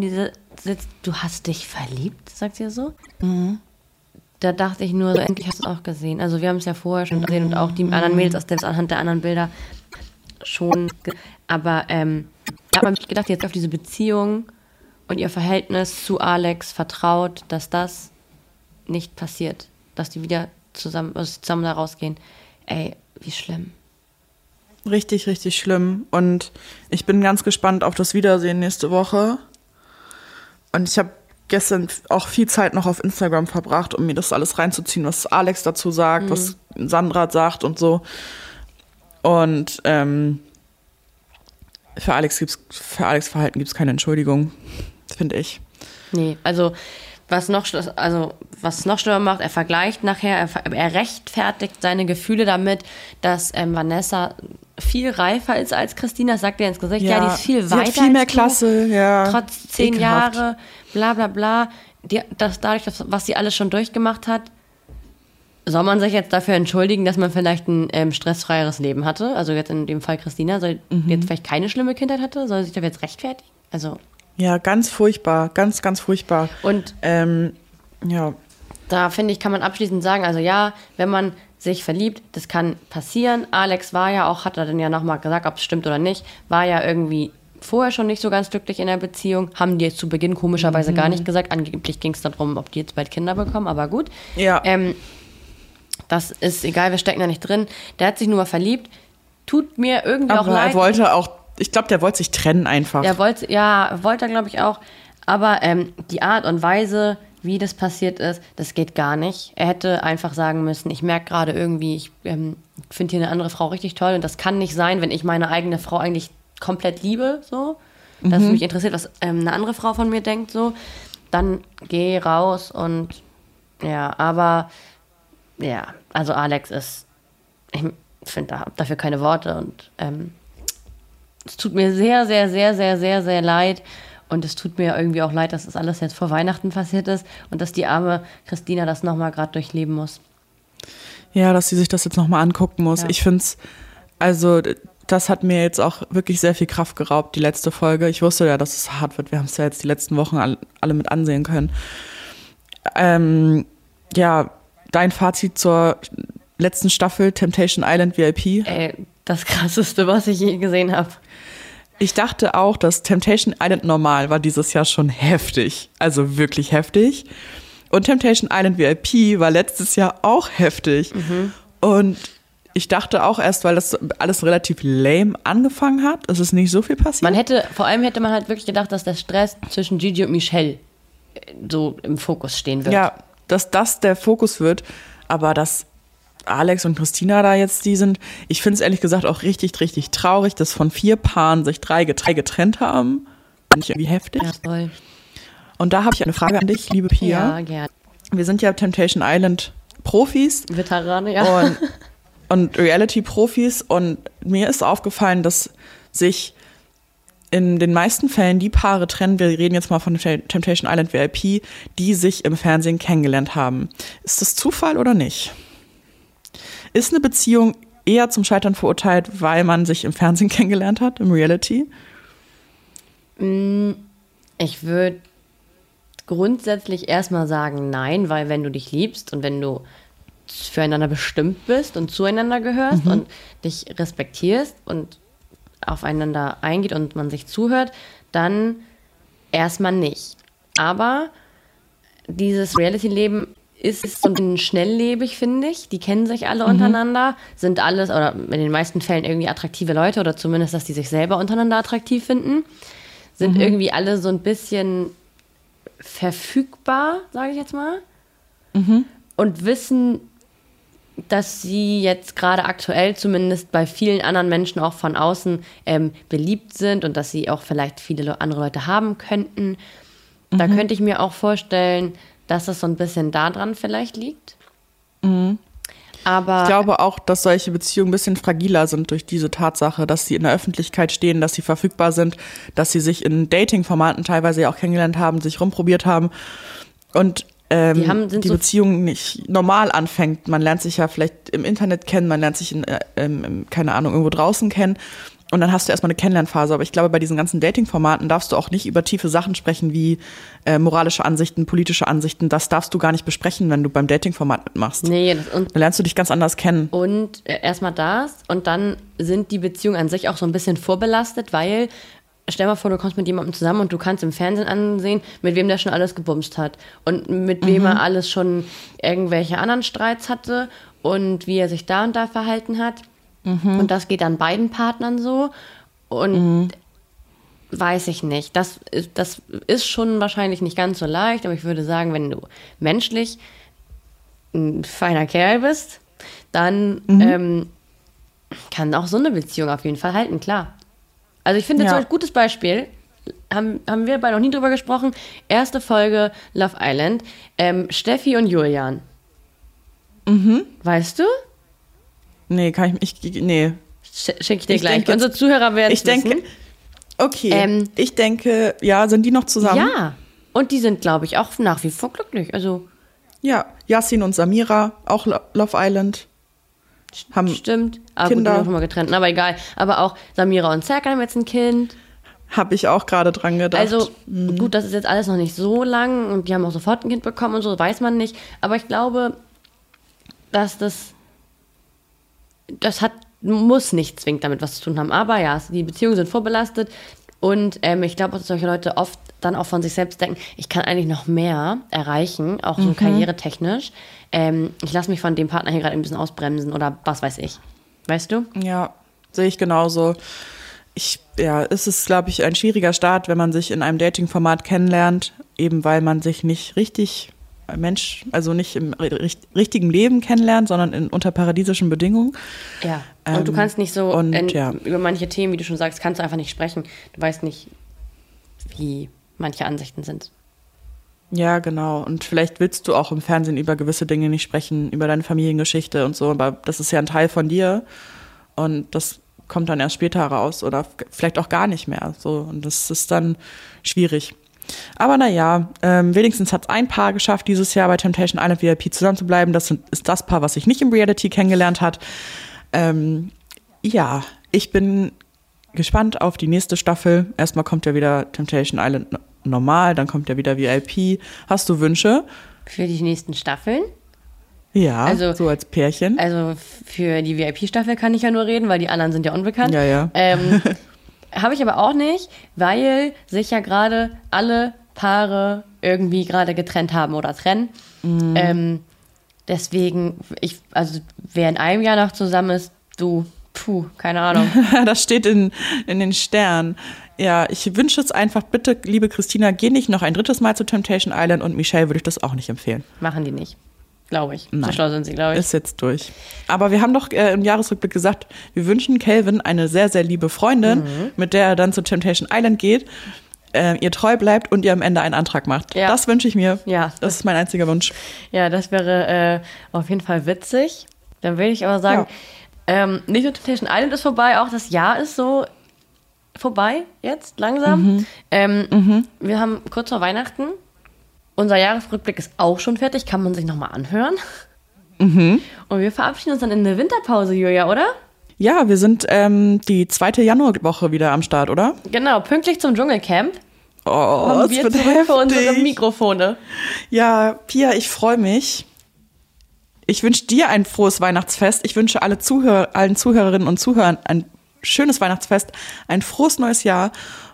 diese sitzt, du hast dich verliebt, sagt sie so. Mhm. Da dachte ich nur, so, endlich hast du es auch gesehen. Also wir haben es ja vorher schon gesehen und auch die anderen Mädels aus der, anhand der anderen Bilder schon. Aber ähm, da hat man sich gedacht, jetzt auf diese Beziehung und ihr Verhältnis zu Alex vertraut, dass das nicht passiert. Dass die wieder zusammen, also zusammen da rausgehen. Ey, wie schlimm. Richtig, richtig schlimm. Und ich bin ganz gespannt auf das Wiedersehen nächste Woche. Und ich habe gestern auch viel Zeit noch auf Instagram verbracht, um mir das alles reinzuziehen, was Alex dazu sagt, mhm. was Sandra sagt und so. Und ähm, für Alex gibt's, für Alex Verhalten gibt es keine Entschuldigung, finde ich. Nee, also was noch, also, was noch schlimmer macht, er vergleicht nachher, er, er rechtfertigt seine Gefühle damit, dass ähm, Vanessa viel reifer ist als Christina, das sagt er ins Gesicht, ja, ja die ist viel sie weiter. Hat viel mehr Klasse, ja. Trotz zehn Ekelhaft. Jahre, bla bla bla. Die, das, dadurch, dass, was sie alles schon durchgemacht hat, soll man sich jetzt dafür entschuldigen, dass man vielleicht ein ähm, stressfreieres Leben hatte? Also jetzt in dem Fall Christina, soll mhm. jetzt vielleicht keine schlimme Kindheit hatte? Soll sie sich dafür jetzt rechtfertigen? Also. Ja, ganz furchtbar, ganz, ganz furchtbar. Und ähm, ja. Da finde ich, kann man abschließend sagen, also ja, wenn man sich verliebt, das kann passieren. Alex war ja auch, hat er dann ja nochmal gesagt, ob es stimmt oder nicht, war ja irgendwie vorher schon nicht so ganz glücklich in der Beziehung. Haben die jetzt zu Beginn komischerweise mhm. gar nicht gesagt. Angeblich ging es darum, ob die jetzt bald Kinder bekommen, aber gut. Ja. Ähm, das ist egal, wir stecken da nicht drin. Der hat sich nur mal verliebt. Tut mir irgendwie aber auch leid. Er wollte auch, ich glaube, der wollte sich trennen einfach. Der wollte, ja, wollte er, glaube ich, auch. Aber ähm, die Art und Weise, wie das passiert ist, das geht gar nicht. Er hätte einfach sagen müssen, ich merke gerade irgendwie, ich ähm, finde hier eine andere Frau richtig toll und das kann nicht sein, wenn ich meine eigene Frau eigentlich komplett liebe, so. Dass mhm. mich interessiert, was ähm, eine andere Frau von mir denkt, so. Dann geh raus und ja, aber ja, also Alex ist, ich finde dafür keine Worte und ähm, es tut mir sehr, sehr, sehr, sehr, sehr, sehr leid. Und es tut mir irgendwie auch leid, dass das alles jetzt vor Weihnachten passiert ist und dass die arme Christina das nochmal gerade durchleben muss. Ja, dass sie sich das jetzt nochmal angucken muss. Ja. Ich finde es, also das hat mir jetzt auch wirklich sehr viel Kraft geraubt, die letzte Folge. Ich wusste ja, dass es hart wird. Wir haben es ja jetzt die letzten Wochen alle mit ansehen können. Ähm, ja, dein Fazit zur letzten Staffel Temptation Island VIP? Ey, das krasseste, was ich je gesehen habe. Ich dachte auch, dass Temptation Island normal war dieses Jahr schon heftig. Also wirklich heftig. Und Temptation Island VIP war letztes Jahr auch heftig. Mhm. Und ich dachte auch erst, weil das alles relativ lame angefangen hat, es ist nicht so viel passiert. Man hätte, vor allem hätte man halt wirklich gedacht, dass der Stress zwischen Gigi und Michelle äh, so im Fokus stehen wird. Ja, dass das der Fokus wird, aber dass Alex und Christina da jetzt die sind, ich finde es ehrlich gesagt auch richtig, richtig traurig, dass von vier Paaren sich drei getrennt haben. Finde ich irgendwie heftig. Ja, toll. Und da habe ich eine Frage an dich, liebe Pia. Ja, gerne. Wir sind ja Temptation Island Profis. Veterane, ja. Und, und Reality-Profis. Und mir ist aufgefallen, dass sich in den meisten Fällen die Paare trennen, wir reden jetzt mal von Temptation Island VIP, die sich im Fernsehen kennengelernt haben. Ist das Zufall oder nicht? Ist eine Beziehung eher zum Scheitern verurteilt, weil man sich im Fernsehen kennengelernt hat, im Reality? Mm, ich würde grundsätzlich erstmal sagen nein, weil wenn du dich liebst und wenn du füreinander bestimmt bist und zueinander gehörst mhm. und dich respektierst und aufeinander eingeht und man sich zuhört, dann erstmal nicht. Aber dieses Reality-Leben ist so ein schnelllebig, finde ich. Die kennen sich alle mhm. untereinander, sind alles oder in den meisten Fällen irgendwie attraktive Leute oder zumindest, dass die sich selber untereinander attraktiv finden. Sind mhm. irgendwie alle so ein bisschen verfügbar, sage ich jetzt mal. Mhm. Und wissen, dass sie jetzt gerade aktuell zumindest bei vielen anderen Menschen auch von außen ähm, beliebt sind und dass sie auch vielleicht viele andere Leute haben könnten. Mhm. Da könnte ich mir auch vorstellen, dass es so ein bisschen daran vielleicht liegt. Mhm. Aber ich glaube auch, dass solche Beziehungen ein bisschen fragiler sind durch diese Tatsache, dass sie in der Öffentlichkeit stehen, dass sie verfügbar sind, dass sie sich in Dating-Formaten teilweise ja auch kennengelernt haben, sich rumprobiert haben. Und ähm, die, haben, die so Beziehung nicht normal anfängt. Man lernt sich ja vielleicht im Internet kennen, man lernt sich in, äh, ähm, keine Ahnung, irgendwo draußen kennen. und dann hast du erstmal eine Kennenlernphase. Aber ich glaube, bei diesen ganzen Dating-Formaten darfst du auch nicht über tiefe Sachen sprechen wie äh, moralische Ansichten, politische Ansichten. Das darfst du gar nicht besprechen, wenn du beim Dating-Format mitmachst. Nee, das, und Dann lernst du dich ganz anders kennen. Und äh, erstmal das und dann sind die Beziehungen an sich auch so ein bisschen vorbelastet, weil stell mal vor, du kommst mit jemandem zusammen und du kannst im Fernsehen ansehen, mit wem der schon alles gebumst hat und mit wem er alles schon irgendwelche anderen Streits hatte und wie er sich da und da verhalten hat. Und das geht an beiden Partnern so und weiß ich nicht. Das, ist- das ist schon wahrscheinlich nicht ganz so leicht, aber ich würde sagen, wenn du menschlich ein feiner Kerl bist, dann ähm, kann auch so eine Beziehung auf jeden Fall halten, klar. Also ich finde Ja. zum Beispiel gutes Beispiel, haben, haben wir beide noch nie drüber gesprochen, erste Folge Love Island, ähm, Steffi und Julian. Weißt du? Nee, kann ich, ich nee. Sch Schicke ich dir Ich gleich. denke Unsere Zuhörer werden Ich denke, okay. Ähm, ich denke, ja, sind die noch zusammen? Ja. Und die sind, glaube ich, auch nach wie vor glücklich. Also, Ja, Yasin und Samira, auch Lo- Love Island. Haben, stimmt. Aber gut, die Kinder. sind noch mal getrennt. Aber egal. Aber auch Samira und Serkan haben jetzt ein Kind. habe ich auch gerade dran gedacht. Also Mhm. gut, das ist jetzt alles noch nicht so lang und die haben auch sofort ein Kind bekommen und so, weiß man nicht. Aber ich glaube, dass das, das hat, muss nicht zwingend damit was zu tun haben. Aber ja, die Beziehungen sind vorbelastet und ähm, ich glaube, dass solche Leute oft dann auch von sich selbst denken, ich kann eigentlich noch mehr erreichen, auch Mhm. so karrieretechnisch. Ähm, ich lasse mich von dem Partner hier gerade ein bisschen ausbremsen oder was weiß ich. Weißt du? Ja, sehe ich genauso. Ich, ja, es ist, glaube ich, ein schwieriger Start, wenn man sich in einem Dating-Format kennenlernt, eben weil man sich nicht richtig Mensch, also nicht im ri- richt- richtigen Leben kennenlernt, sondern in unter paradiesischen Bedingungen. Ja. Und du Ähm, kannst nicht so und in, ja. über manche Themen, wie du schon sagst, kannst du einfach nicht sprechen. Du weißt nicht, wie manche Ansichten sind. Ja, genau. Und vielleicht willst du auch im Fernsehen über gewisse Dinge nicht sprechen, über deine Familiengeschichte und so, aber das ist ja ein Teil von dir und das kommt dann erst später raus oder vielleicht auch gar nicht mehr. So und das ist dann schwierig. Aber naja, ähm, wenigstens hat es ein Paar geschafft, dieses Jahr bei Temptation Island VIP zusammen zu bleiben. Das ist das Paar, was sich nicht im Reality kennengelernt hat. Ähm, ja, ich bin gespannt auf die nächste Staffel. Erstmal kommt ja wieder Temptation Island no- normal, dann kommt ja wieder VIP. Hast du Wünsche? Für die nächsten Staffeln. Ja, Also- so als Pärchen. Also für die VIP-Staffel kann ich ja nur reden, weil die anderen sind ja unbekannt. Ja, ja. Ähm, Habe ich aber auch nicht, weil sich ja gerade alle Paare irgendwie gerade getrennt haben oder trennen. Mhm. Ähm, deswegen, ich, also wer in einem Jahr noch zusammen ist, du, puh, keine Ahnung. das steht in, in den Sternen. Ja, ich wünsche es einfach, bitte, liebe Christina, geh nicht noch ein drittes Mal zu Temptation Island und Michelle würde ich das auch nicht empfehlen. Machen die nicht. Glaube ich. So Nein. schlau sind sie, glaube ich. Ist jetzt durch. Aber wir haben doch äh, im Jahresrückblick gesagt, wir wünschen Calvin eine sehr, sehr liebe Freundin, Mhm. mit der er dann zu Temptation Island geht, äh, ihr treu bleibt und ihr am Ende einen Antrag macht. Ja. Das wünsche ich mir. Ja. Das ist mein einziger Wunsch. Ja, das wäre äh, auf jeden Fall witzig. Dann will ich aber sagen, ähm, nicht nur Temptation Island ist vorbei, auch das Jahr ist so vorbei jetzt langsam. Ähm, Wir haben kurz vor Weihnachten. Unser Jahresrückblick ist auch schon fertig, kann man sich nochmal anhören. Und wir verabschieden uns dann in eine Winterpause, Julia, oder? Ja, wir sind ähm, die zweite Januarwoche wieder am Start, oder? Genau, pünktlich zum Dschungelcamp Oh, haben wir wird zurück für unsere heftig. Mikrofone. Ja, Pia, ich freue mich. Ich wünsche dir ein frohes Weihnachtsfest. Ich wünsche alle Zuhörer, allen Zuhörerinnen und Zuhörern ein schönes Weihnachtsfest, ein frohes neues Jahr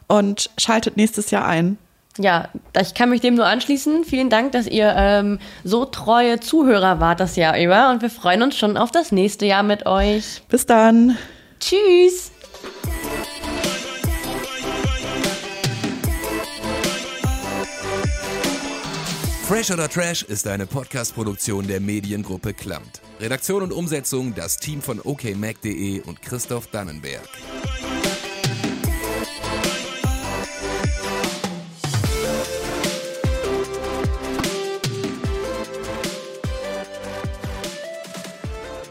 und schaltet nächstes Jahr ein. Ja, ich kann mich dem nur anschließen. Vielen Dank, dass ihr ähm, so treue Zuhörer wart das Jahr über und wir freuen uns schon auf das nächste Jahr mit euch. Bis dann. Tschüss! Fresh oder Trash ist eine Podcast-Produktion der Mediengruppe Klamt. Redaktion und Umsetzung das Team von okmac.de und Christoph Dannenberg.